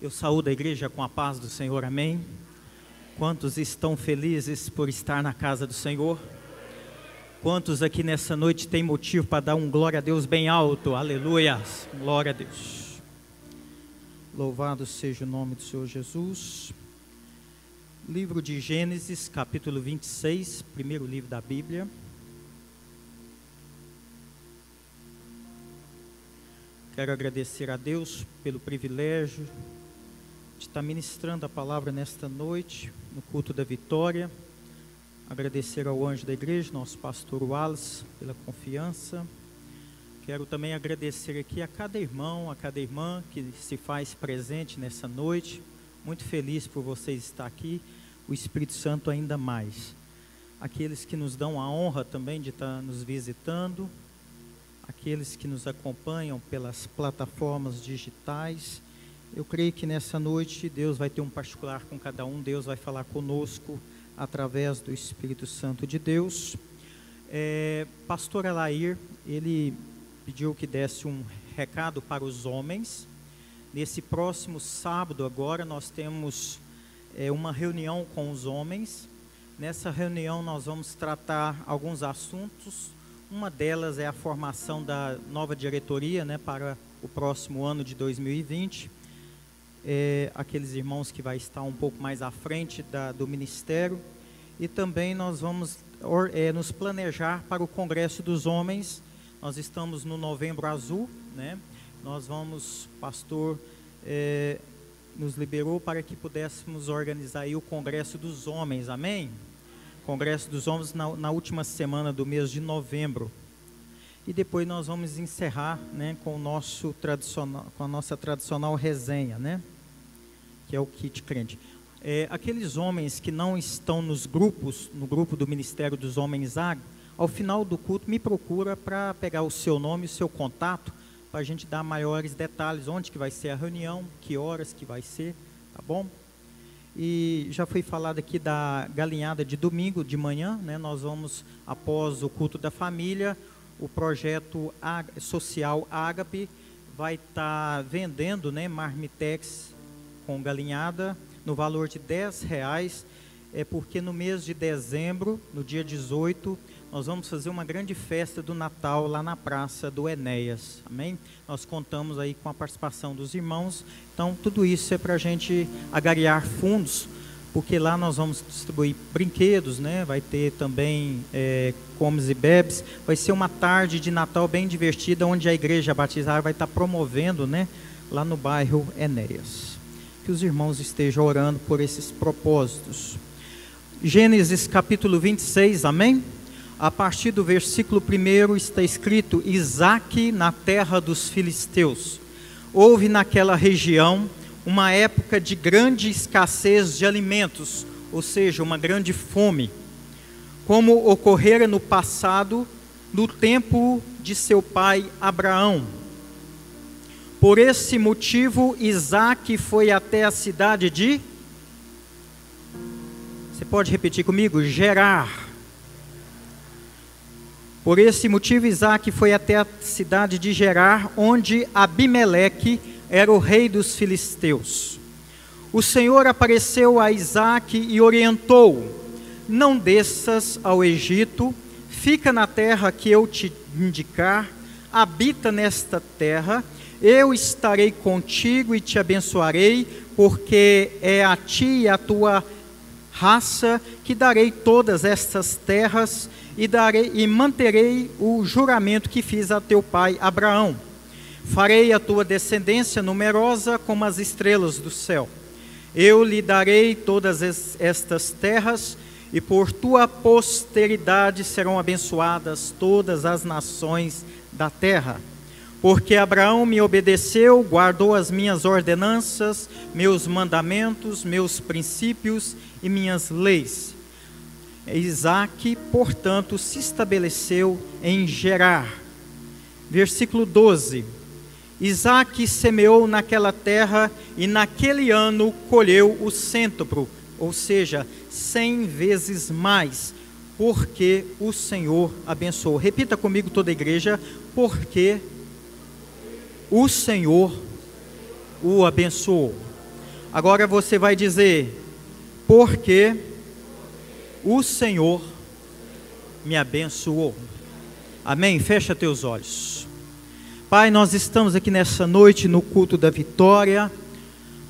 Eu saúdo a igreja com a paz do Senhor, amém? Quantos estão felizes por estar na casa do Senhor? Quantos aqui nessa noite têm motivo para dar um glória a Deus bem alto? Aleluia! Glória a Deus. Louvado seja o nome do Senhor Jesus. Livro de Gênesis, capítulo 26, primeiro livro da Bíblia. Quero agradecer a Deus pelo privilégio de estar ministrando a palavra nesta noite, no culto da vitória. Agradecer ao anjo da igreja, nosso pastor Wallace, pela confiança. Quero também agradecer aqui a cada irmão, a cada irmã que se faz presente nessa noite. Muito feliz por vocês estar aqui. O Espírito Santo ainda mais. Aqueles que nos dão a honra também de estar nos visitando, aqueles que nos acompanham pelas plataformas digitais eu creio que nessa noite Deus vai ter um particular com cada um, Deus vai falar conosco através do Espírito Santo de Deus. É, Pastor Alair, ele pediu que desse um recado para os homens. Nesse próximo sábado, agora, nós temos é, uma reunião com os homens. Nessa reunião, nós vamos tratar alguns assuntos. Uma delas é a formação da nova diretoria né, para o próximo ano de 2020 é, aqueles irmãos que vai estar um pouco mais à frente da, do ministério. E também nós vamos é, nos planejar para o Congresso dos Homens. Nós estamos no Novembro Azul, né? Nós vamos, pastor, é, nos liberou para que pudéssemos organizar o Congresso dos Homens, amém? Congresso dos Homens na, na última semana do mês de novembro. E depois nós vamos encerrar, né, com o nosso tradicional, com a nossa tradicional resenha, né? que é o kit crente. É, aqueles homens que não estão nos grupos, no grupo do Ministério dos Homens Agro, ao final do culto me procura para pegar o seu nome, o seu contato, para a gente dar maiores detalhes, onde que vai ser a reunião, que horas que vai ser, tá bom? E já foi falado aqui da galinhada de domingo de manhã, né? Nós vamos após o culto da família, o projeto social Ágape vai estar tá vendendo, né, marmitex com galinhada no valor de 10 reais, é porque no mês de dezembro, no dia 18, nós vamos fazer uma grande festa do Natal lá na Praça do Enéas, amém? Nós contamos aí com a participação dos irmãos, então tudo isso é para a gente agariar fundos, porque lá nós vamos distribuir brinquedos, né? Vai ter também é, comes e bebes, vai ser uma tarde de Natal bem divertida, onde a Igreja Batizada vai estar promovendo, né? Lá no bairro Enéas que os irmãos estejam orando por esses propósitos. Gênesis capítulo 26, amém? A partir do versículo 1 está escrito: Isaque na terra dos filisteus. Houve naquela região uma época de grande escassez de alimentos, ou seja, uma grande fome, como ocorrera no passado, no tempo de seu pai Abraão por esse motivo, Isaac foi até a cidade de. Você pode repetir comigo? Gerar. Por esse motivo, Isaac foi até a cidade de Gerar, onde Abimeleque era o rei dos filisteus. O Senhor apareceu a Isaac e orientou: Não desças ao Egito, fica na terra que eu te indicar, habita nesta terra eu estarei contigo e te abençoarei, porque é a ti e a tua raça que darei todas estas terras e darei e manterei o juramento que fiz a teu pai Abraão. Farei a tua descendência numerosa como as estrelas do céu. Eu lhe darei todas estas terras e por tua posteridade serão abençoadas todas as nações da terra. Porque Abraão me obedeceu, guardou as minhas ordenanças, meus mandamentos, meus princípios e minhas leis. Isaac, portanto, se estabeleceu em Gerar. Versículo 12. Isaac semeou naquela terra e naquele ano colheu o cêntuplo, ou seja, cem vezes mais, porque o Senhor abençoou. Repita comigo toda a igreja, porque o Senhor o abençoou. Agora você vai dizer: Porque o Senhor me abençoou. Amém? Fecha teus olhos. Pai, nós estamos aqui nessa noite no culto da vitória.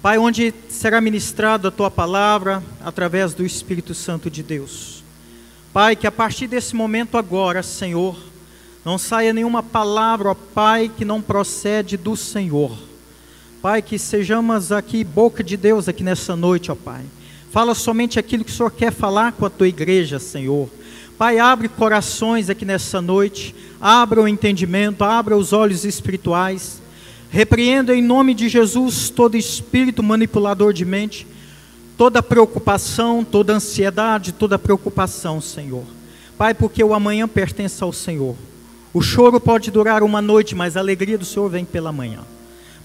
Pai, onde será ministrada a tua palavra através do Espírito Santo de Deus. Pai, que a partir desse momento agora, Senhor, não saia nenhuma palavra, ó Pai, que não procede do Senhor. Pai, que sejamos aqui boca de Deus aqui nessa noite, ó Pai. Fala somente aquilo que o Senhor quer falar com a tua igreja, Senhor. Pai, abre corações aqui nessa noite, abra o entendimento, abra os olhos espirituais. Repreenda em nome de Jesus todo espírito manipulador de mente, toda preocupação, toda ansiedade, toda preocupação, Senhor. Pai, porque o amanhã pertence ao Senhor. O choro pode durar uma noite, mas a alegria do Senhor vem pela manhã.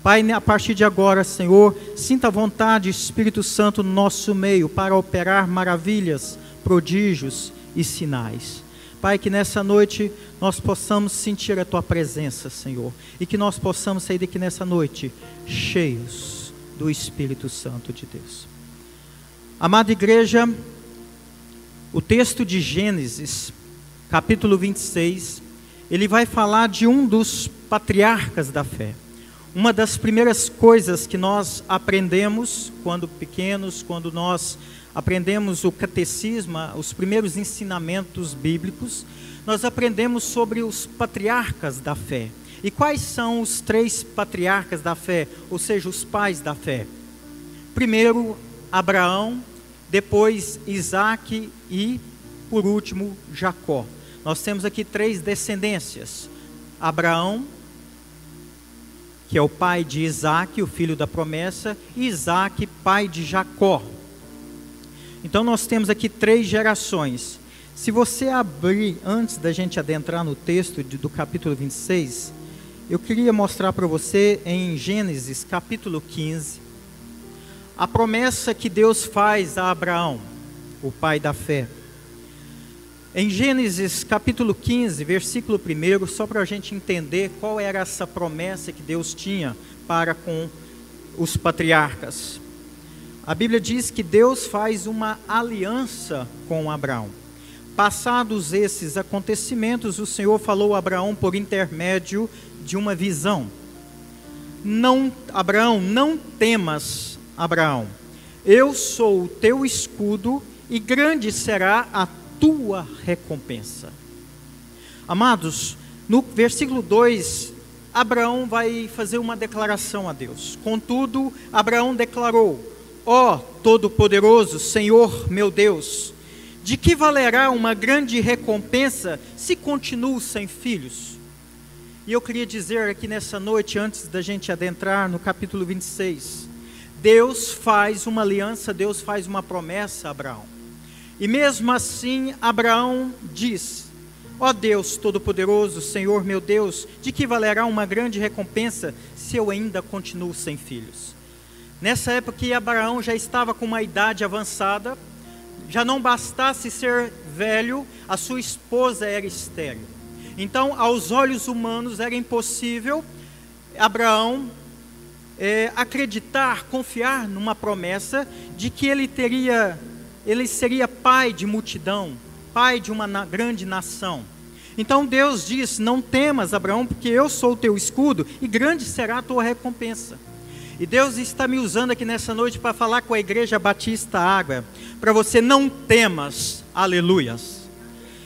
Pai, a partir de agora, Senhor, sinta a vontade, Espírito Santo, no nosso meio para operar maravilhas, prodígios e sinais. Pai, que nessa noite nós possamos sentir a Tua presença, Senhor, e que nós possamos sair daqui nessa noite cheios do Espírito Santo de Deus. Amada igreja, o texto de Gênesis, capítulo 26, ele vai falar de um dos patriarcas da fé. Uma das primeiras coisas que nós aprendemos quando pequenos, quando nós aprendemos o catecismo, os primeiros ensinamentos bíblicos, nós aprendemos sobre os patriarcas da fé. E quais são os três patriarcas da fé, ou seja, os pais da fé? Primeiro, Abraão, depois Isaac e, por último, Jacó. Nós temos aqui três descendências: Abraão, que é o pai de Isaac, o filho da promessa, e Isaac, pai de Jacó. Então nós temos aqui três gerações. Se você abrir, antes da gente adentrar no texto do capítulo 26, eu queria mostrar para você em Gênesis capítulo 15, a promessa que Deus faz a Abraão, o pai da fé. Em Gênesis capítulo 15, versículo 1, só para a gente entender qual era essa promessa que Deus tinha para com os patriarcas. A Bíblia diz que Deus faz uma aliança com Abraão. Passados esses acontecimentos, o Senhor falou a Abraão por intermédio de uma visão. Não, Abraão, não temas, Abraão. Eu sou o teu escudo e grande será a tua recompensa. Amados, no versículo 2, Abraão vai fazer uma declaração a Deus. Contudo, Abraão declarou: Ó Todo-Poderoso, Senhor meu Deus, de que valerá uma grande recompensa se continuo sem filhos? E eu queria dizer aqui nessa noite, antes da gente adentrar no capítulo 26, Deus faz uma aliança, Deus faz uma promessa a Abraão. E mesmo assim, Abraão diz: Ó Deus Todo-Poderoso, Senhor meu Deus, de que valerá uma grande recompensa se eu ainda continuo sem filhos? Nessa época, Abraão já estava com uma idade avançada, já não bastasse ser velho, a sua esposa era estéril. Então, aos olhos humanos, era impossível Abraão é, acreditar, confiar numa promessa de que ele teria, ele seria pai de multidão, pai de uma grande nação. Então Deus diz: Não temas, Abraão, porque eu sou o teu escudo e grande será a tua recompensa. E Deus está me usando aqui nessa noite para falar com a igreja Batista Água, para você não temas, aleluias.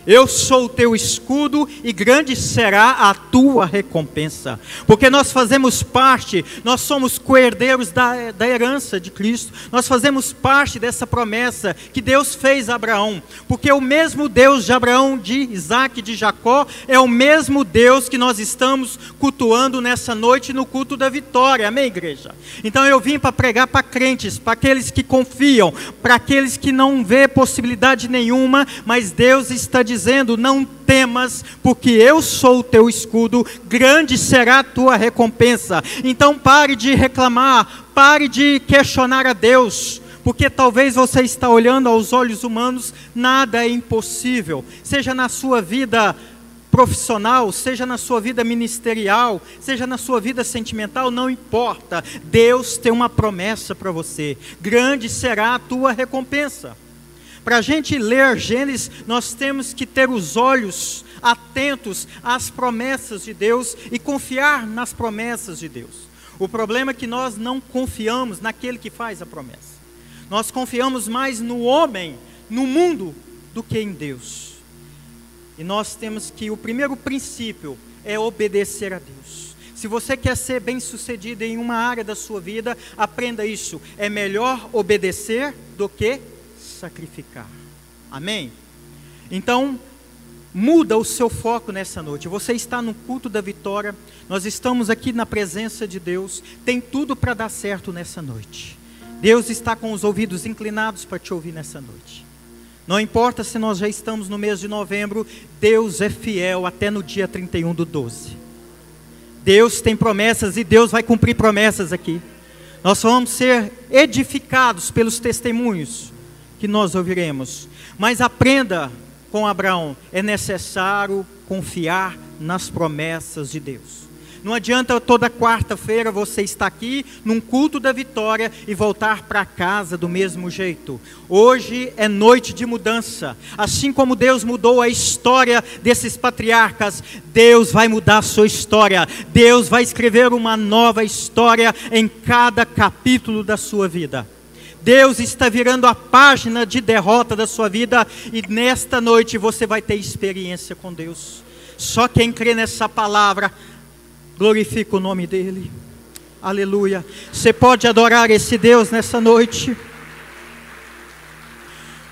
Eu sou o teu escudo e grande será a tua recompensa. Porque nós fazemos parte, nós somos coerdeiros da, da herança de Cristo, nós fazemos parte dessa promessa que Deus fez a Abraão. Porque o mesmo Deus de Abraão, de Isaac de Jacó é o mesmo Deus que nós estamos cultuando nessa noite no culto da vitória. Amém, igreja? Então eu vim para pregar para crentes, para aqueles que confiam, para aqueles que não vê possibilidade nenhuma, mas Deus está dizendo dizendo: Não temas, porque eu sou o teu escudo, grande será a tua recompensa. Então pare de reclamar, pare de questionar a Deus porque talvez você está olhando aos olhos humanos, nada é impossível, seja na sua vida profissional, seja na sua vida ministerial, seja na sua vida sentimental, não importa. Deus tem uma promessa para você. Grande será a tua recompensa. Para a gente ler Gênesis, nós temos que ter os olhos atentos às promessas de Deus e confiar nas promessas de Deus. O problema é que nós não confiamos naquele que faz a promessa. Nós confiamos mais no homem, no mundo, do que em Deus. E nós temos que, o primeiro princípio é obedecer a Deus. Se você quer ser bem-sucedido em uma área da sua vida, aprenda isso. É melhor obedecer do que sacrificar. Amém? Então, muda o seu foco nessa noite. Você está no culto da vitória. Nós estamos aqui na presença de Deus. Tem tudo para dar certo nessa noite. Deus está com os ouvidos inclinados para te ouvir nessa noite. Não importa se nós já estamos no mês de novembro, Deus é fiel até no dia 31 do 12. Deus tem promessas e Deus vai cumprir promessas aqui. Nós vamos ser edificados pelos testemunhos que nós ouviremos. Mas aprenda com Abraão, é necessário confiar nas promessas de Deus. Não adianta toda quarta-feira você estar aqui num culto da vitória e voltar para casa do mesmo jeito. Hoje é noite de mudança. Assim como Deus mudou a história desses patriarcas, Deus vai mudar a sua história. Deus vai escrever uma nova história em cada capítulo da sua vida. Deus está virando a página de derrota da sua vida e nesta noite você vai ter experiência com Deus. Só quem crê nessa palavra Glorifica o nome dEle. Aleluia. Você pode adorar esse Deus nessa noite.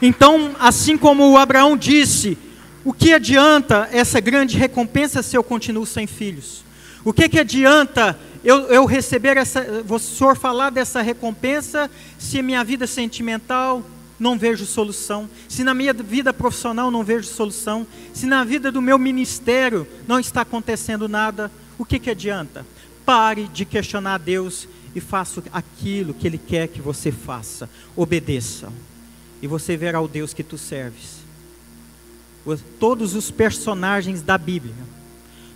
Então, assim como Abraão disse, o que adianta essa grande recompensa se eu continuo sem filhos? O que, que adianta eu, eu receber essa, o senhor falar dessa recompensa se minha vida sentimental não vejo solução, se na minha vida profissional não vejo solução, se na vida do meu ministério não está acontecendo nada? o que, que adianta? Pare de questionar Deus e faça aquilo que Ele quer que você faça. Obedeça. E você verá o Deus que tu serves. Todos os personagens da Bíblia,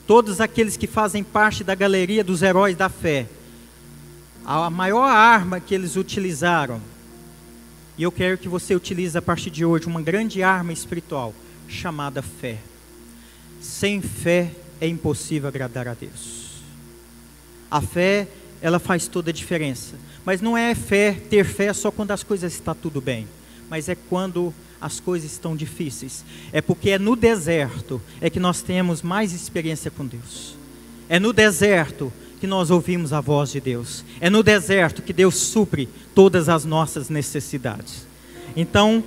todos aqueles que fazem parte da galeria dos heróis da fé, a maior arma que eles utilizaram, e eu quero que você utilize a partir de hoje uma grande arma espiritual chamada fé. Sem fé é impossível agradar a Deus. A fé, ela faz toda a diferença. Mas não é fé, ter fé só quando as coisas estão tudo bem, mas é quando as coisas estão difíceis. É porque é no deserto é que nós temos mais experiência com Deus. É no deserto que nós ouvimos a voz de Deus. É no deserto que Deus supre todas as nossas necessidades. Então,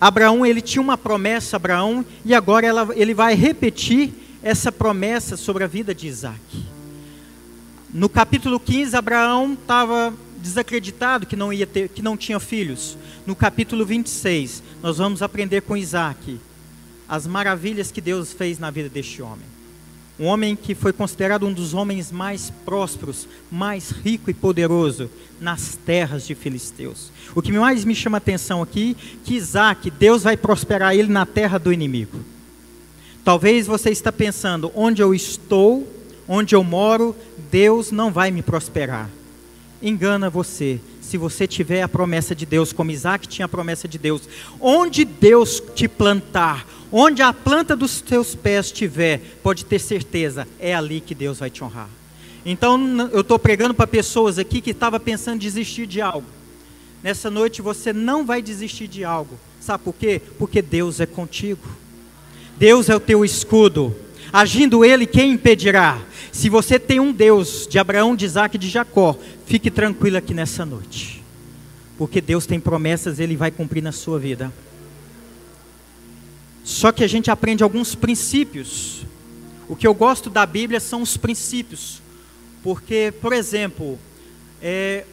Abraão, ele tinha uma promessa, Abraão, e agora ela, ele vai repetir essa promessa sobre a vida de Isaac. No capítulo 15, Abraão estava desacreditado que não, ia ter, que não tinha filhos. No capítulo 26, nós vamos aprender com Isaac as maravilhas que Deus fez na vida deste homem. Um homem que foi considerado um dos homens mais prósperos, mais rico e poderoso nas terras de Filisteus. O que mais me chama a atenção aqui, que Isaac, Deus vai prosperar ele na terra do inimigo. Talvez você está pensando, onde eu estou, onde eu moro, Deus não vai me prosperar. Engana você. Se você tiver a promessa de Deus, como Isaac tinha a promessa de Deus, onde Deus te plantar, onde a planta dos teus pés estiver, pode ter certeza, é ali que Deus vai te honrar. Então, eu estou pregando para pessoas aqui que estavam pensando em desistir de algo. Nessa noite você não vai desistir de algo. Sabe por quê? Porque Deus é contigo. Deus é o teu escudo. Agindo Ele, quem impedirá? Se você tem um Deus de Abraão, de Isaac e de Jacó, fique tranquilo aqui nessa noite. Porque Deus tem promessas, Ele vai cumprir na sua vida. Só que a gente aprende alguns princípios. O que eu gosto da Bíblia são os princípios. Porque, por exemplo, é,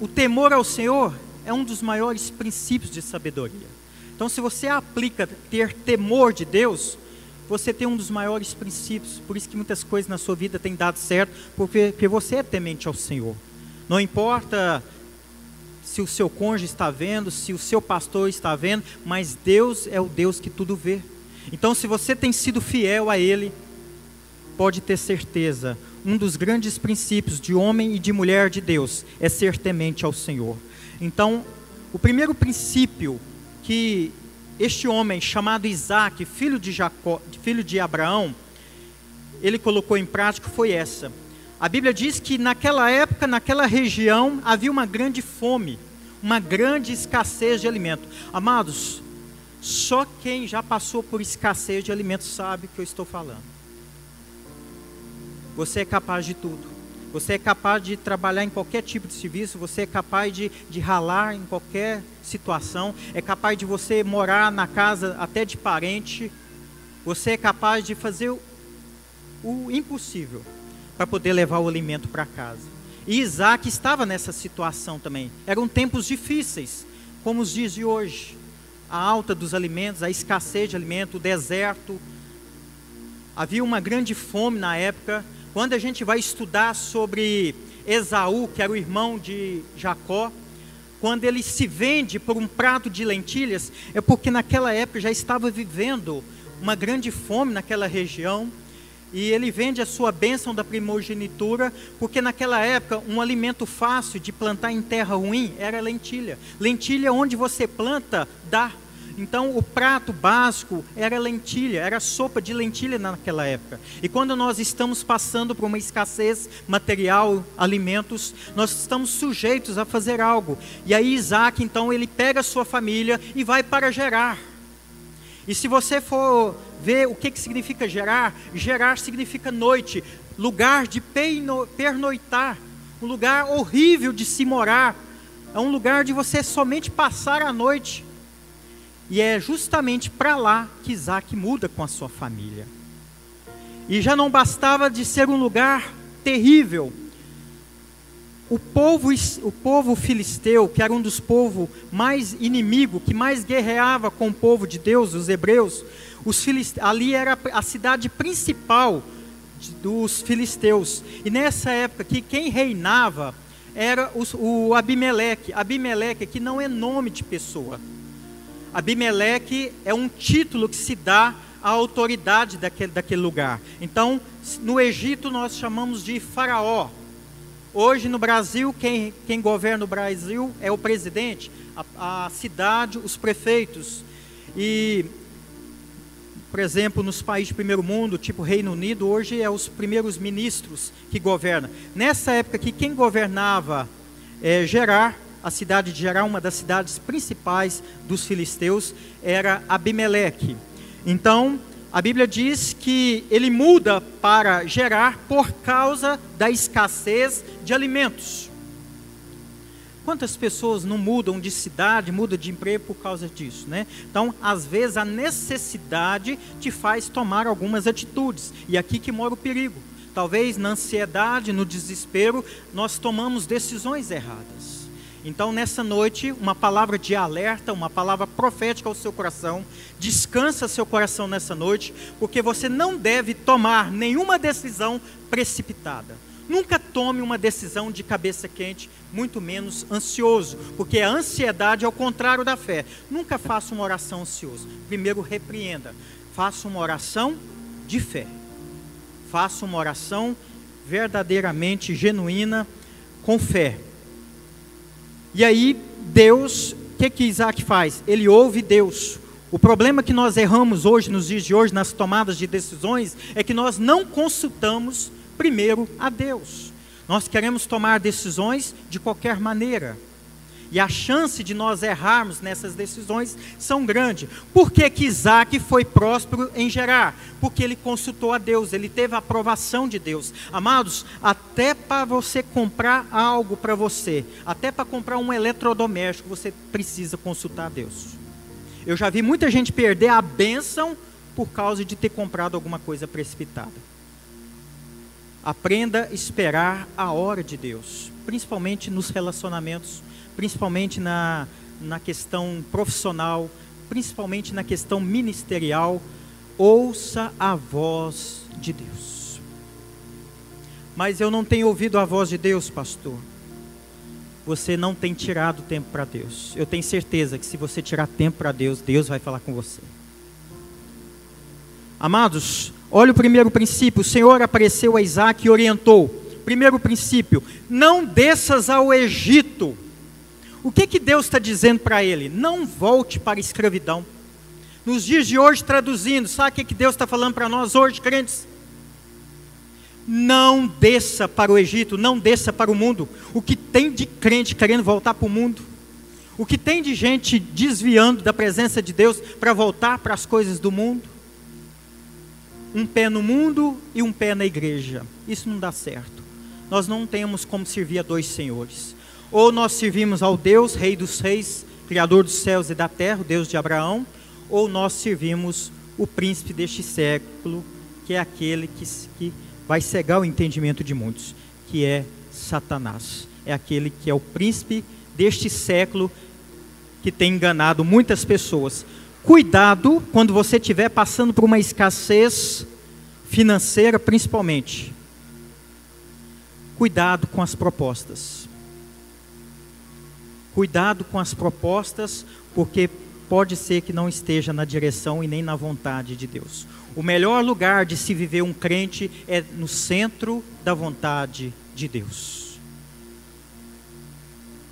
o temor ao Senhor é um dos maiores princípios de sabedoria. Então, se você aplica ter temor de Deus, você tem um dos maiores princípios. Por isso que muitas coisas na sua vida têm dado certo, porque, porque você é temente ao Senhor. Não importa se o seu cônjuge está vendo, se o seu pastor está vendo, mas Deus é o Deus que tudo vê. Então, se você tem sido fiel a Ele, pode ter certeza, um dos grandes princípios de homem e de mulher de Deus é ser temente ao Senhor. Então, o primeiro princípio que este homem chamado Isaac, filho de Jacó, filho de Abraão, ele colocou em prática foi essa. A Bíblia diz que naquela época, naquela região, havia uma grande fome, uma grande escassez de alimento. Amados, só quem já passou por escassez de alimento sabe o que eu estou falando. Você é capaz de tudo. Você é capaz de trabalhar em qualquer tipo de serviço, você é capaz de, de ralar em qualquer situação, é capaz de você morar na casa até de parente, você é capaz de fazer o, o impossível para poder levar o alimento para casa. E Isaac estava nessa situação também. Eram tempos difíceis, como os dias de hoje. A alta dos alimentos, a escassez de alimento, o deserto. Havia uma grande fome na época quando a gente vai estudar sobre Esaú, que era o irmão de Jacó, quando ele se vende por um prato de lentilhas, é porque naquela época já estava vivendo uma grande fome naquela região. E ele vende a sua bênção da primogenitura, porque naquela época um alimento fácil de plantar em terra ruim era lentilha. Lentilha onde você planta, dá então, o prato básico era lentilha, era sopa de lentilha naquela época. E quando nós estamos passando por uma escassez material, alimentos, nós estamos sujeitos a fazer algo. E aí Isaac, então, ele pega a sua família e vai para Gerar. E se você for ver o que, que significa gerar, gerar significa noite, lugar de pernoitar, um lugar horrível de se morar, é um lugar de você somente passar a noite. E é justamente para lá que Isaac muda com a sua família. E já não bastava de ser um lugar terrível. O povo, o povo filisteu, que era um dos povos mais inimigo, que mais guerreava com o povo de Deus, os hebreus, os ali era a cidade principal dos filisteus. E nessa época que quem reinava era o Abimeleque. Abimeleque que não é nome de pessoa. Abimeleque é um título que se dá à autoridade daquele, daquele lugar. Então, no Egito nós chamamos de faraó. Hoje no Brasil, quem, quem governa o Brasil é o presidente, a, a cidade, os prefeitos. E, por exemplo, nos países de primeiro mundo, tipo Reino Unido, hoje é os primeiros ministros que governam. Nessa época que quem governava é, Gerar a cidade de Gerar, uma das cidades principais dos filisteus, era Abimeleque. Então, a Bíblia diz que ele muda para Gerar por causa da escassez de alimentos. Quantas pessoas não mudam de cidade, mudam de emprego por causa disso, né? Então, às vezes a necessidade te faz tomar algumas atitudes. E aqui que mora o perigo. Talvez na ansiedade, no desespero, nós tomamos decisões erradas. Então, nessa noite, uma palavra de alerta, uma palavra profética ao seu coração. Descansa seu coração nessa noite, porque você não deve tomar nenhuma decisão precipitada. Nunca tome uma decisão de cabeça quente, muito menos ansioso, porque a ansiedade é o contrário da fé. Nunca faça uma oração ansiosa. Primeiro repreenda. Faça uma oração de fé. Faça uma oração verdadeiramente genuína com fé. E aí, Deus, o que, que Isaac faz? Ele ouve Deus. O problema que nós erramos hoje, nos dias de hoje, nas tomadas de decisões, é que nós não consultamos primeiro a Deus. Nós queremos tomar decisões de qualquer maneira. E a chance de nós errarmos nessas decisões são grandes. Por que, que Isaac foi próspero em Gerar? Porque ele consultou a Deus, ele teve a aprovação de Deus. Amados, até para você comprar algo para você, até para comprar um eletrodoméstico, você precisa consultar a Deus. Eu já vi muita gente perder a bênção por causa de ter comprado alguma coisa precipitada. Aprenda a esperar a hora de Deus, principalmente nos relacionamentos principalmente na, na questão profissional, principalmente na questão ministerial, ouça a voz de Deus. Mas eu não tenho ouvido a voz de Deus, pastor. Você não tem tirado tempo para Deus. Eu tenho certeza que se você tirar tempo para Deus, Deus vai falar com você. Amados, olha o primeiro princípio: o Senhor apareceu a Isaac e orientou. Primeiro princípio: não desças ao Egito. O que, que Deus está dizendo para ele? Não volte para a escravidão. Nos dias de hoje, traduzindo, sabe o que, que Deus está falando para nós hoje, crentes? Não desça para o Egito, não desça para o mundo. O que tem de crente querendo voltar para o mundo? O que tem de gente desviando da presença de Deus para voltar para as coisas do mundo? Um pé no mundo e um pé na igreja. Isso não dá certo. Nós não temos como servir a dois senhores. Ou nós servimos ao Deus, Rei dos Reis, Criador dos céus e da terra, o Deus de Abraão, ou nós servimos o príncipe deste século, que é aquele que, que vai cegar o entendimento de muitos, que é Satanás. É aquele que é o príncipe deste século que tem enganado muitas pessoas. Cuidado quando você estiver passando por uma escassez financeira, principalmente. Cuidado com as propostas. Cuidado com as propostas, porque pode ser que não esteja na direção e nem na vontade de Deus. O melhor lugar de se viver um crente é no centro da vontade de Deus.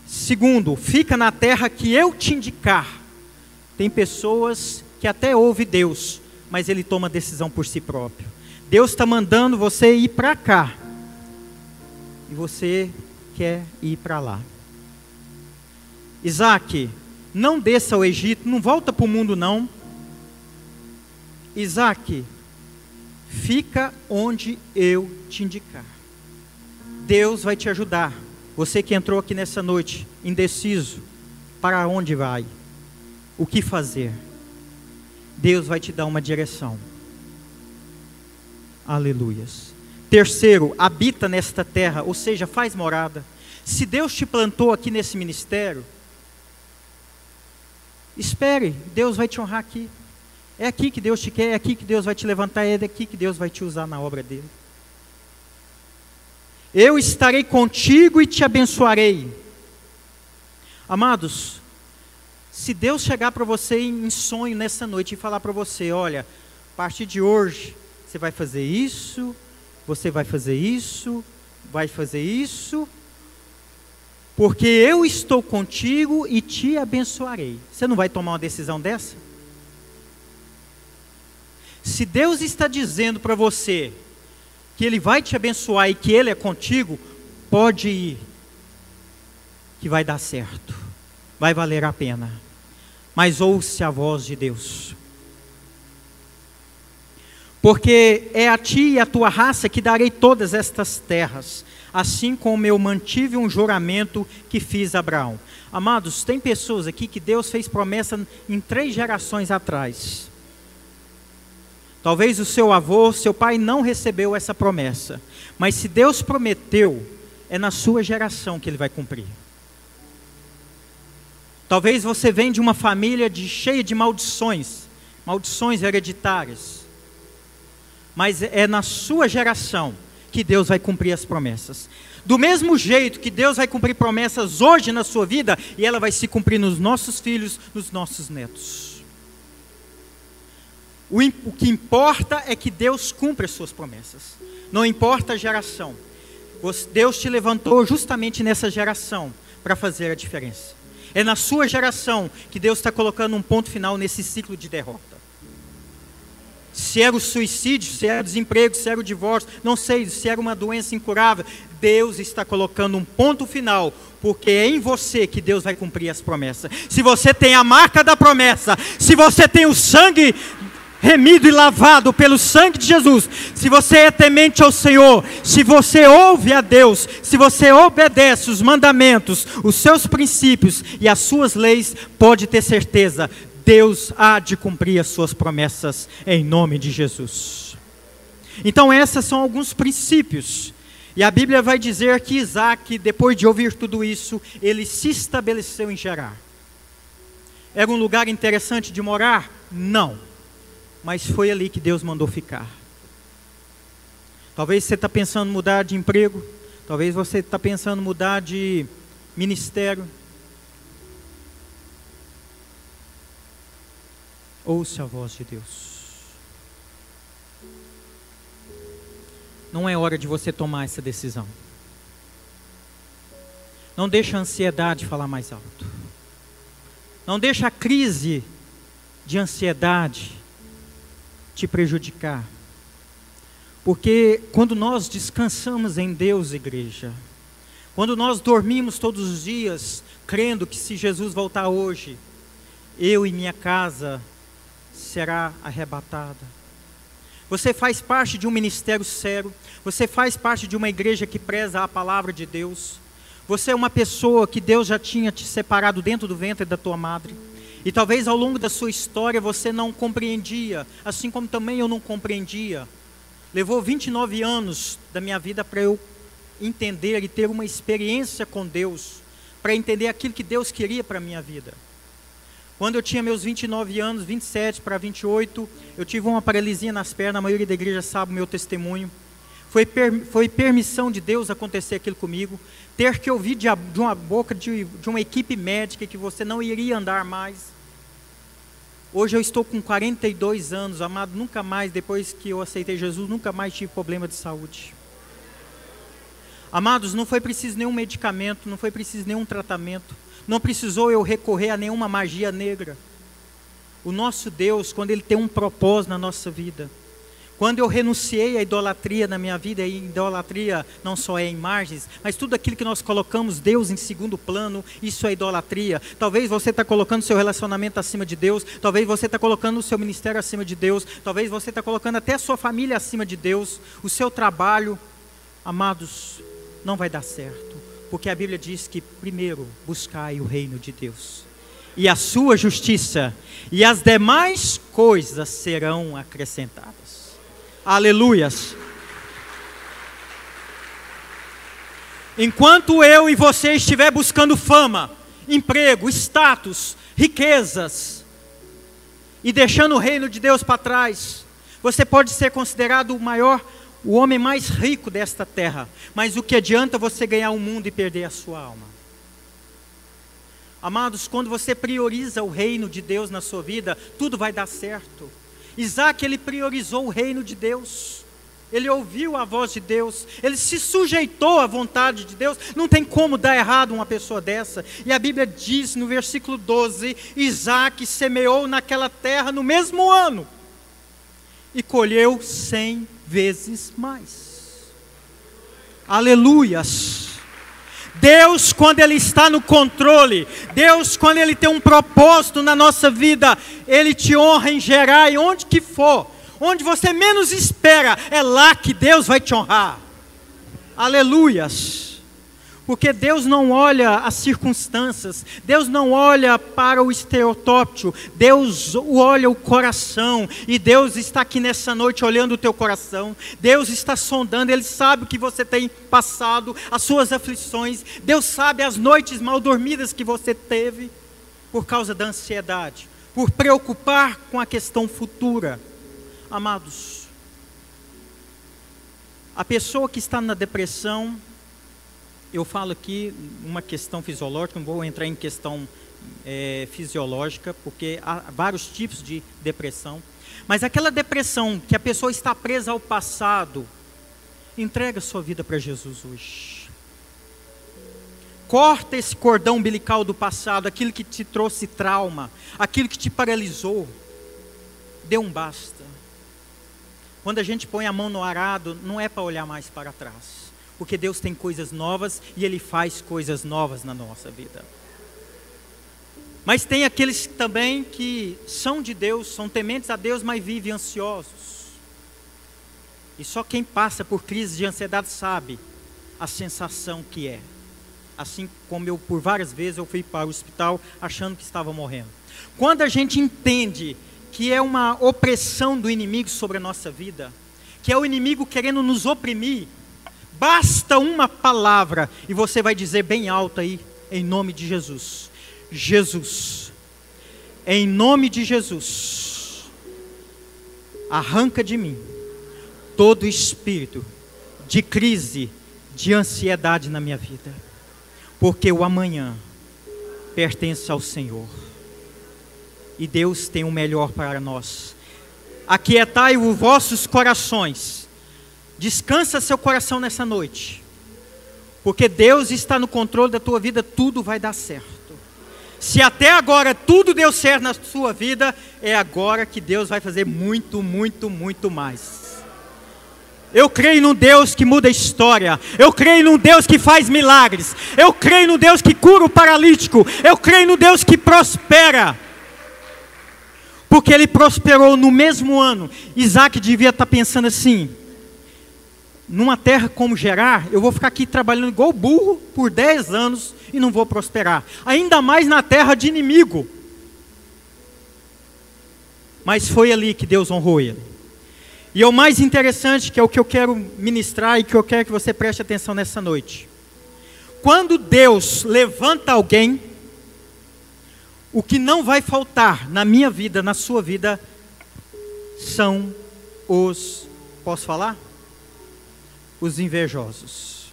Segundo, fica na terra que eu te indicar. Tem pessoas que até ouvem Deus, mas ele toma decisão por si próprio. Deus está mandando você ir para cá, e você quer ir para lá. Isaac, não desça ao Egito, não volta para o mundo não. Isaac, fica onde eu te indicar. Deus vai te ajudar. Você que entrou aqui nessa noite, indeciso, para onde vai? O que fazer? Deus vai te dar uma direção. Aleluias. Terceiro, habita nesta terra, ou seja, faz morada. Se Deus te plantou aqui nesse ministério, Espere, Deus vai te honrar aqui. É aqui que Deus te quer, é aqui que Deus vai te levantar, é daqui que Deus vai te usar na obra dele. Eu estarei contigo e te abençoarei. Amados, se Deus chegar para você em sonho nessa noite e falar para você: olha, a partir de hoje, você vai fazer isso, você vai fazer isso, vai fazer isso, porque eu estou contigo e te abençoarei. Você não vai tomar uma decisão dessa? Se Deus está dizendo para você que Ele vai te abençoar e que Ele é contigo, pode ir, que vai dar certo, vai valer a pena. Mas ouça a voz de Deus, porque é a ti e a tua raça que darei todas estas terras assim como eu mantive um juramento que fiz a Abraão. Amados, tem pessoas aqui que Deus fez promessa em três gerações atrás. Talvez o seu avô, seu pai não recebeu essa promessa, mas se Deus prometeu, é na sua geração que ele vai cumprir. Talvez você venha de uma família de, cheia de maldições, maldições hereditárias, mas é na sua geração que Deus vai cumprir as promessas. Do mesmo jeito que Deus vai cumprir promessas hoje na sua vida, e ela vai se cumprir nos nossos filhos, nos nossos netos. O, o que importa é que Deus cumpre as suas promessas. Não importa a geração. Deus te levantou justamente nessa geração para fazer a diferença. É na sua geração que Deus está colocando um ponto final nesse ciclo de derrota se era o suicídio, se era o desemprego, se era o divórcio, não sei, se era uma doença incurável. Deus está colocando um ponto final, porque é em você que Deus vai cumprir as promessas. Se você tem a marca da promessa, se você tem o sangue remido e lavado pelo sangue de Jesus, se você é temente ao Senhor, se você ouve a Deus, se você obedece os mandamentos, os seus princípios e as suas leis, pode ter certeza, Deus há de cumprir as suas promessas em nome de Jesus. Então, esses são alguns princípios. E a Bíblia vai dizer que Isaac, depois de ouvir tudo isso, ele se estabeleceu em Gerar. Era um lugar interessante de morar? Não. Mas foi ali que Deus mandou ficar. Talvez você está pensando mudar de emprego, talvez você está pensando mudar de ministério, Ouça a voz de Deus. não é hora de você tomar essa decisão. Não deixa a ansiedade falar mais alto. Não deixa a crise de ansiedade te prejudicar. Porque quando nós descansamos em Deus, igreja, quando nós dormimos todos os dias, crendo que se Jesus voltar hoje, eu e minha casa será arrebatada. Você faz parte de um ministério sério, você faz parte de uma igreja que preza a palavra de Deus. Você é uma pessoa que Deus já tinha te separado dentro do ventre da tua madre. E talvez ao longo da sua história você não compreendia, assim como também eu não compreendia. Levou 29 anos da minha vida para eu entender e ter uma experiência com Deus, para entender aquilo que Deus queria para a minha vida. Quando eu tinha meus 29 anos, 27 para 28, eu tive uma paralisia nas pernas, a maioria da igreja sabe o meu testemunho. Foi, per, foi permissão de Deus acontecer aquilo comigo. Ter que ouvir de, de uma boca de, de uma equipe médica que você não iria andar mais. Hoje eu estou com 42 anos, amado, nunca mais, depois que eu aceitei Jesus, nunca mais tive problema de saúde. Amados, não foi preciso nenhum medicamento, não foi preciso nenhum tratamento, não precisou eu recorrer a nenhuma magia negra. O nosso Deus, quando Ele tem um propósito na nossa vida, quando eu renunciei à idolatria na minha vida, e idolatria não só é imagens, mas tudo aquilo que nós colocamos Deus em segundo plano, isso é idolatria. Talvez você está colocando seu relacionamento acima de Deus, talvez você está colocando o seu ministério acima de Deus, talvez você está colocando até a sua família acima de Deus, o seu trabalho. Amados, não vai dar certo, porque a Bíblia diz que primeiro buscai o reino de Deus e a sua justiça, e as demais coisas serão acrescentadas. Aleluias. Enquanto eu e você estiver buscando fama, emprego, status, riquezas, e deixando o reino de Deus para trás, você pode ser considerado o maior, o homem mais rico desta terra, mas o que adianta você ganhar o mundo e perder a sua alma? Amados, quando você prioriza o reino de Deus na sua vida, tudo vai dar certo. Isaac, ele priorizou o reino de Deus. Ele ouviu a voz de Deus, ele se sujeitou à vontade de Deus. Não tem como dar errado uma pessoa dessa. E a Bíblia diz no versículo 12: Isaac semeou naquela terra no mesmo ano e colheu cem vezes mais. Aleluias. Deus, quando Ele está no controle, Deus, quando Ele tem um propósito na nossa vida, Ele te honra em gerar e onde que for, onde você menos espera, é lá que Deus vai te honrar. Aleluias. Porque Deus não olha as circunstâncias, Deus não olha para o estereotópio, Deus olha o coração, e Deus está aqui nessa noite olhando o teu coração, Deus está sondando, Ele sabe o que você tem passado, as suas aflições, Deus sabe as noites mal dormidas que você teve, por causa da ansiedade, por preocupar com a questão futura. Amados, a pessoa que está na depressão, eu falo aqui uma questão fisiológica, não vou entrar em questão é, fisiológica, porque há vários tipos de depressão. Mas aquela depressão que a pessoa está presa ao passado, entrega sua vida para Jesus hoje. Corta esse cordão umbilical do passado, aquilo que te trouxe trauma, aquilo que te paralisou. Dê um basta. Quando a gente põe a mão no arado, não é para olhar mais para trás porque Deus tem coisas novas e Ele faz coisas novas na nossa vida. Mas tem aqueles também que são de Deus, são tementes a Deus, mas vivem ansiosos. E só quem passa por crise de ansiedade sabe a sensação que é. Assim como eu, por várias vezes, eu fui para o hospital achando que estava morrendo. Quando a gente entende que é uma opressão do inimigo sobre a nossa vida, que é o inimigo querendo nos oprimir, Basta uma palavra e você vai dizer bem alto aí, em nome de Jesus. Jesus, em nome de Jesus, arranca de mim todo espírito de crise, de ansiedade na minha vida, porque o amanhã pertence ao Senhor. E Deus tem o melhor para nós. Aquietai os vossos corações Descansa seu coração nessa noite. Porque Deus está no controle da tua vida, tudo vai dar certo. Se até agora tudo deu certo na sua vida, é agora que Deus vai fazer muito, muito, muito mais. Eu creio num Deus que muda a história. Eu creio num Deus que faz milagres. Eu creio num Deus que cura o paralítico. Eu creio num Deus que prospera. Porque ele prosperou no mesmo ano. Isaac devia estar pensando assim: numa terra como Gerar, eu vou ficar aqui trabalhando igual burro por 10 anos e não vou prosperar. Ainda mais na terra de inimigo. Mas foi ali que Deus honrou ele. E é o mais interessante, que é o que eu quero ministrar e que eu quero que você preste atenção nessa noite. Quando Deus levanta alguém, o que não vai faltar na minha vida, na sua vida, são os. Posso falar? Os invejosos.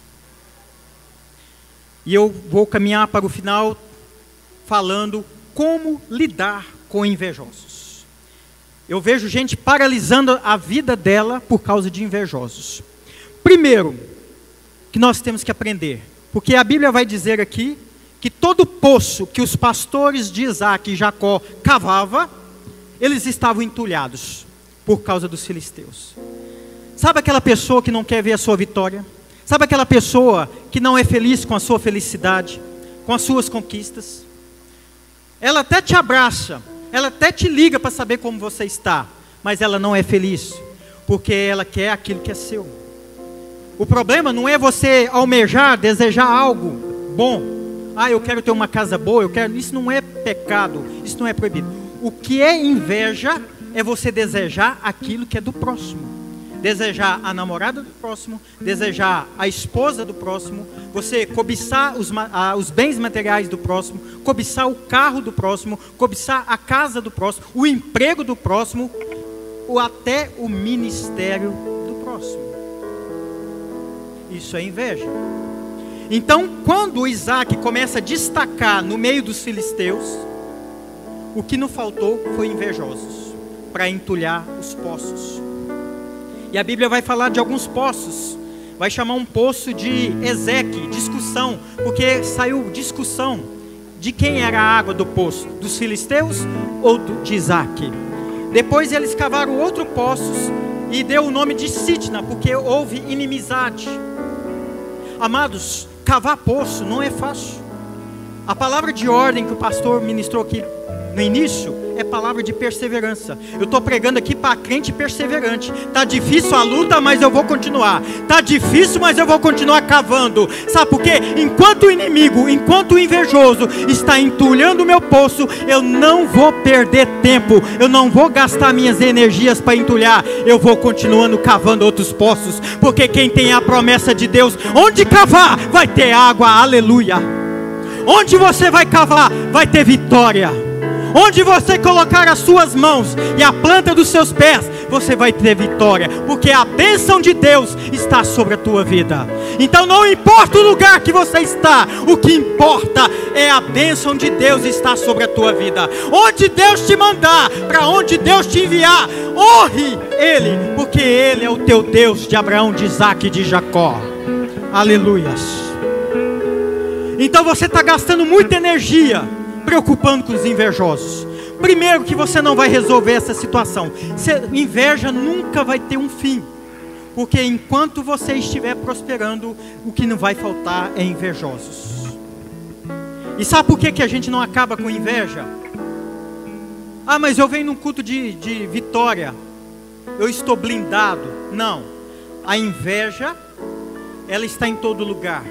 E eu vou caminhar para o final falando como lidar com invejosos. Eu vejo gente paralisando a vida dela por causa de invejosos. Primeiro, que nós temos que aprender, porque a Bíblia vai dizer aqui que todo poço que os pastores de Isaac e Jacó cavava, eles estavam entulhados por causa dos filisteus. Sabe aquela pessoa que não quer ver a sua vitória? Sabe aquela pessoa que não é feliz com a sua felicidade, com as suas conquistas? Ela até te abraça, ela até te liga para saber como você está, mas ela não é feliz, porque ela quer aquilo que é seu. O problema não é você almejar, desejar algo bom. Ah, eu quero ter uma casa boa, eu quero. Isso não é pecado, isso não é proibido. O que é inveja é você desejar aquilo que é do próximo desejar a namorada do próximo, desejar a esposa do próximo, você cobiçar os, os bens materiais do próximo, cobiçar o carro do próximo, cobiçar a casa do próximo, o emprego do próximo, ou até o ministério do próximo. Isso é inveja. Então, quando Isaac começa a destacar no meio dos filisteus, o que não faltou foi invejosos para entulhar os poços. E a Bíblia vai falar de alguns poços. Vai chamar um poço de Ezeque, discussão, porque saiu discussão de quem era a água do poço, dos filisteus ou de Isaac. Depois eles cavaram outro poços e deu o nome de Sitna, porque houve inimizade. Amados, cavar poço não é fácil. A palavra de ordem que o pastor ministrou aqui no início é palavra de perseverança. Eu estou pregando aqui para crente perseverante. Tá difícil a luta, mas eu vou continuar. Tá difícil, mas eu vou continuar cavando. Sabe por quê? Enquanto o inimigo, enquanto o invejoso está entulhando o meu poço, eu não vou perder tempo. Eu não vou gastar minhas energias para entulhar. Eu vou continuando cavando outros poços, porque quem tem a promessa de Deus, onde cavar, vai ter água. Aleluia. Onde você vai cavar, vai ter vitória. Onde você colocar as suas mãos e a planta dos seus pés, você vai ter vitória, porque a bênção de Deus está sobre a tua vida. Então não importa o lugar que você está, o que importa é a bênção de Deus estar sobre a tua vida. Onde Deus te mandar, para onde Deus te enviar, honre Ele, porque Ele é o teu Deus de Abraão, de Isaac e de Jacó. Aleluias. Então você está gastando muita energia preocupando com os invejosos. Primeiro que você não vai resolver essa situação. inveja nunca vai ter um fim. Porque enquanto você estiver prosperando, o que não vai faltar é invejosos. E sabe por que, que a gente não acaba com inveja? Ah, mas eu venho num culto de, de vitória. Eu estou blindado. Não. A inveja, ela está em todo lugar.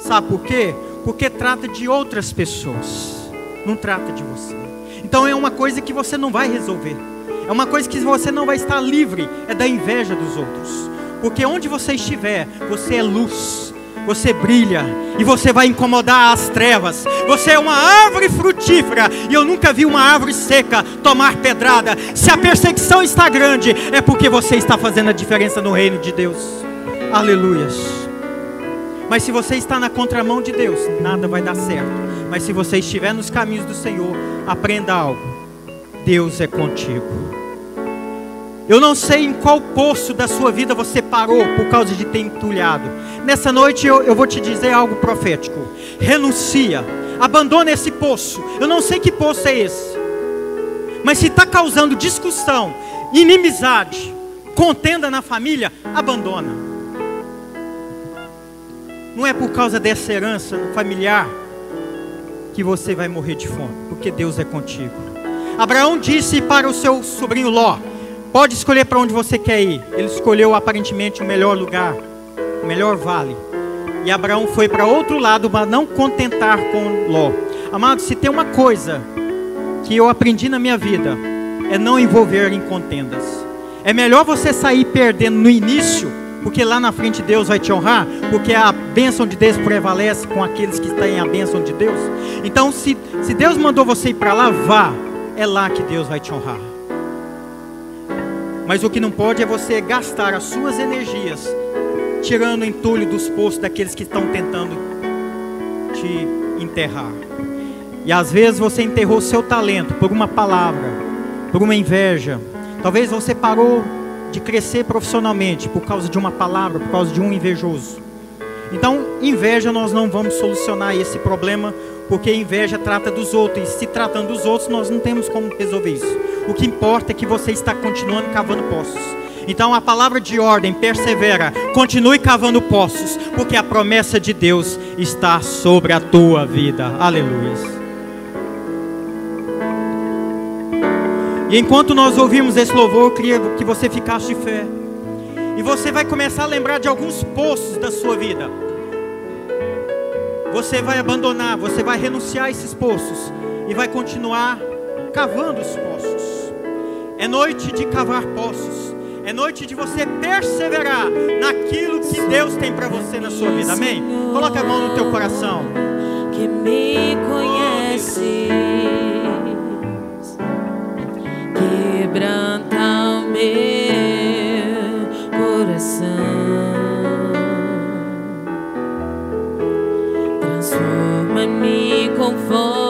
Sabe por quê? Porque trata de outras pessoas não trata de você. Então é uma coisa que você não vai resolver. É uma coisa que você não vai estar livre, é da inveja dos outros. Porque onde você estiver, você é luz, você brilha e você vai incomodar as trevas. Você é uma árvore frutífera e eu nunca vi uma árvore seca tomar pedrada. Se a perseguição está grande, é porque você está fazendo a diferença no reino de Deus. Aleluias. Mas se você está na contramão de Deus, nada vai dar certo. Mas se você estiver nos caminhos do Senhor, aprenda algo: Deus é contigo. Eu não sei em qual poço da sua vida você parou por causa de ter entulhado. Nessa noite eu, eu vou te dizer algo profético. Renuncia, abandona esse poço. Eu não sei que poço é esse, mas se está causando discussão, inimizade, contenda na família, abandona. Não é por causa dessa herança familiar que você vai morrer de fome, porque Deus é contigo. Abraão disse para o seu sobrinho Ló: Pode escolher para onde você quer ir. Ele escolheu aparentemente o melhor lugar, o melhor vale. E Abraão foi para outro lado, mas não contentar com Ló. Amado, se tem uma coisa que eu aprendi na minha vida, é não envolver em contendas. É melhor você sair perdendo no início, porque lá na frente Deus vai te honrar, porque a bênção de Deus prevalece com aqueles que têm a bênção de Deus. Então, se, se Deus mandou você ir para lá, vá. É lá que Deus vai te honrar. Mas o que não pode é você gastar as suas energias tirando o entulho dos poços daqueles que estão tentando te enterrar. E às vezes você enterrou seu talento por uma palavra, por uma inveja. Talvez você parou de crescer profissionalmente por causa de uma palavra, por causa de um invejoso. Então, inveja nós não vamos solucionar esse problema, porque inveja trata dos outros, e se tratando dos outros, nós não temos como resolver isso. O que importa é que você está continuando cavando poços. Então a palavra de ordem, persevera, continue cavando poços, porque a promessa de Deus está sobre a tua vida. Aleluia. Enquanto nós ouvimos esse louvor, eu queria que você ficasse de fé. E você vai começar a lembrar de alguns poços da sua vida. Você vai abandonar, você vai renunciar a esses poços e vai continuar cavando os poços. É noite de cavar poços. É noite de você perseverar naquilo que Deus tem para você na sua vida. Amém? Coloque a mão no teu coração. Que me conheces, quebranta o meu coração, transforma-me conforme.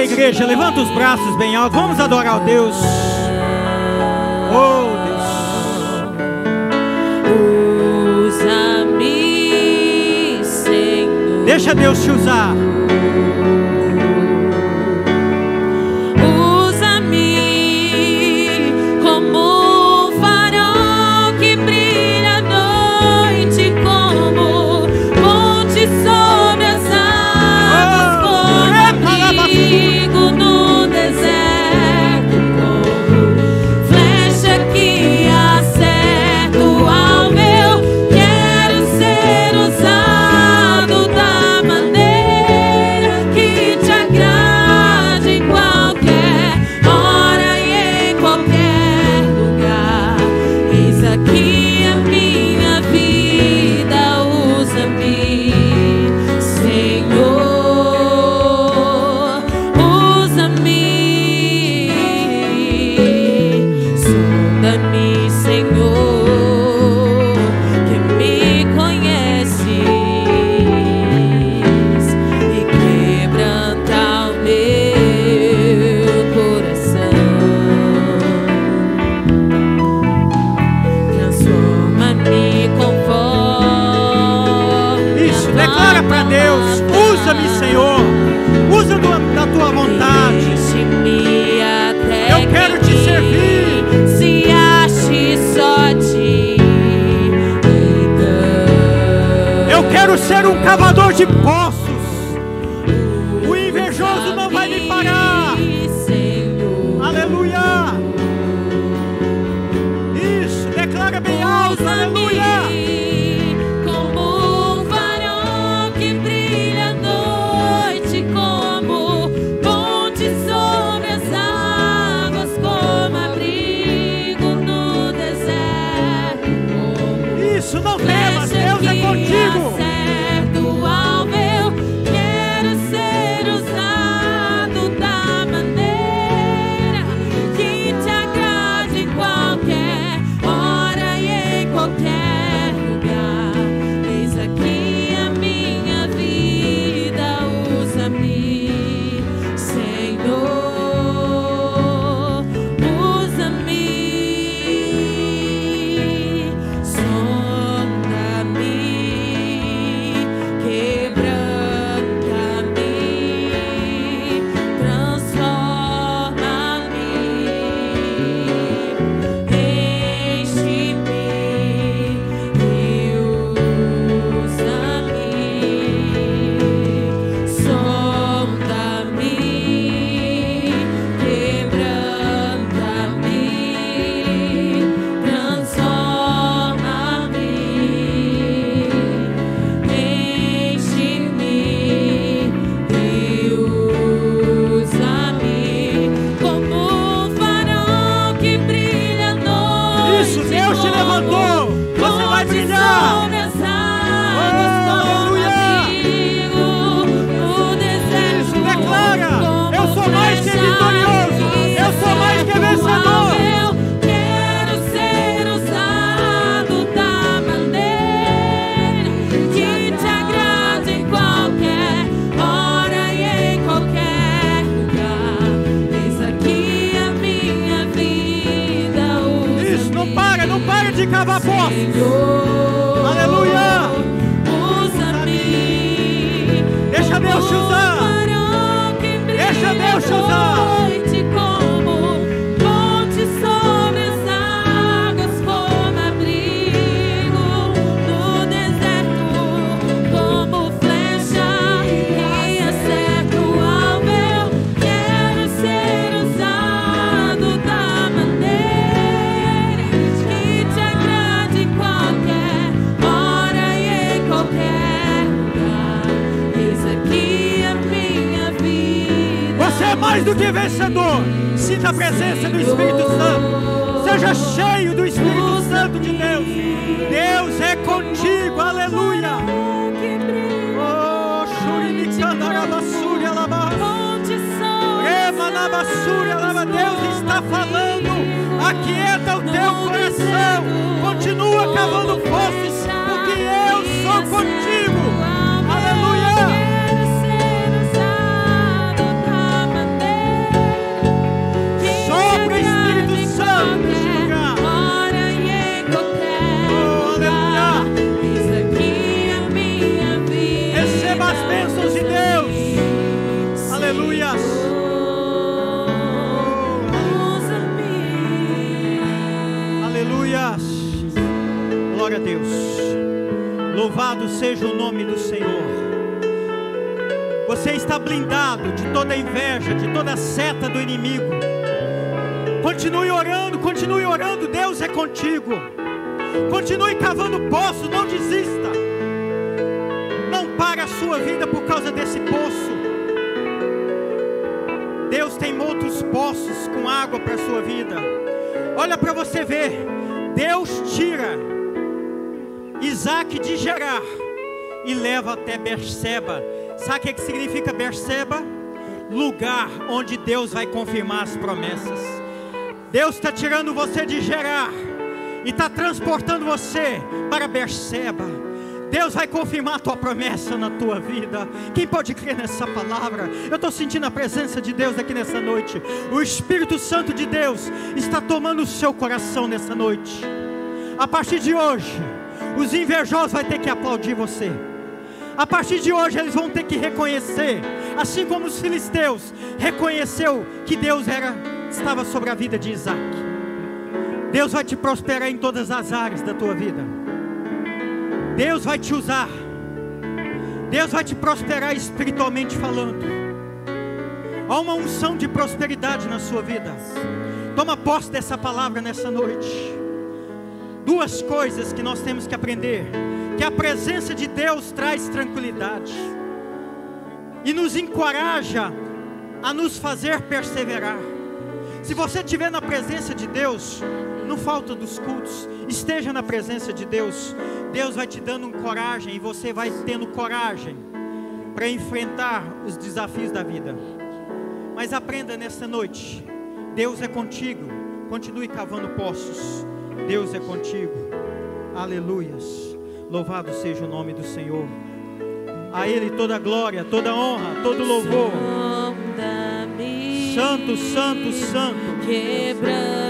igreja, levanta os braços bem altos. Vamos adorar o Deus. Oh, Deixa Deus te usar. Hallelujah. Deixa Deus mais do que vencedor. Sinta a presença do Espírito Santo. Seja cheio do Espírito Santo de Deus. Deus é contigo. Aleluia. Oh. Deus está falando. Aquieta o teu coração. Continua cavando poços. Porque eu sou contigo. Louvado seja o nome do Senhor. Você está blindado de toda inveja, de toda seta do inimigo. Continue orando, continue orando. Deus é contigo. Continue cavando poço, não desista. Não pare a sua vida por causa desse poço. Deus tem outros poços com água para a sua vida. Olha para você ver. Deus tira Isaac de Gerar e leva até Berseba. Sabe o que, significa Berseba? Lugar onde Deus vai confirmar as promessas. Deus está tirando você de Gerar e está transportando você para Berseba. Deus vai confirmar a tua promessa na tua vida. Quem pode crer nessa palavra? Eu estou sentindo a presença de Deus aqui nessa noite. O Espírito Santo de Deus está tomando o seu coração nessa noite. A partir de hoje, os invejosos vão ter que aplaudir você. A partir de hoje eles vão ter que reconhecer, assim como os filisteus reconheceu que Deus era estava sobre a vida de Isaac. Deus vai te prosperar em todas as áreas da tua vida. Deus vai te usar. Deus vai te prosperar espiritualmente falando. Há uma unção de prosperidade na sua vida. Toma posse dessa palavra nessa noite. Duas coisas que nós temos que aprender: que a presença de Deus traz tranquilidade e nos encoraja a nos fazer perseverar. Se você estiver na presença de Deus, não falta dos cultos, esteja na presença de Deus. Deus vai te dando coragem e você vai tendo coragem para enfrentar os desafios da vida. Mas aprenda nesta noite: Deus é contigo. Continue cavando poços. Deus é contigo. Aleluias. Louvado seja o nome do Senhor. A Ele toda glória, toda honra, todo louvor. Santo, santo, santo. Quebrando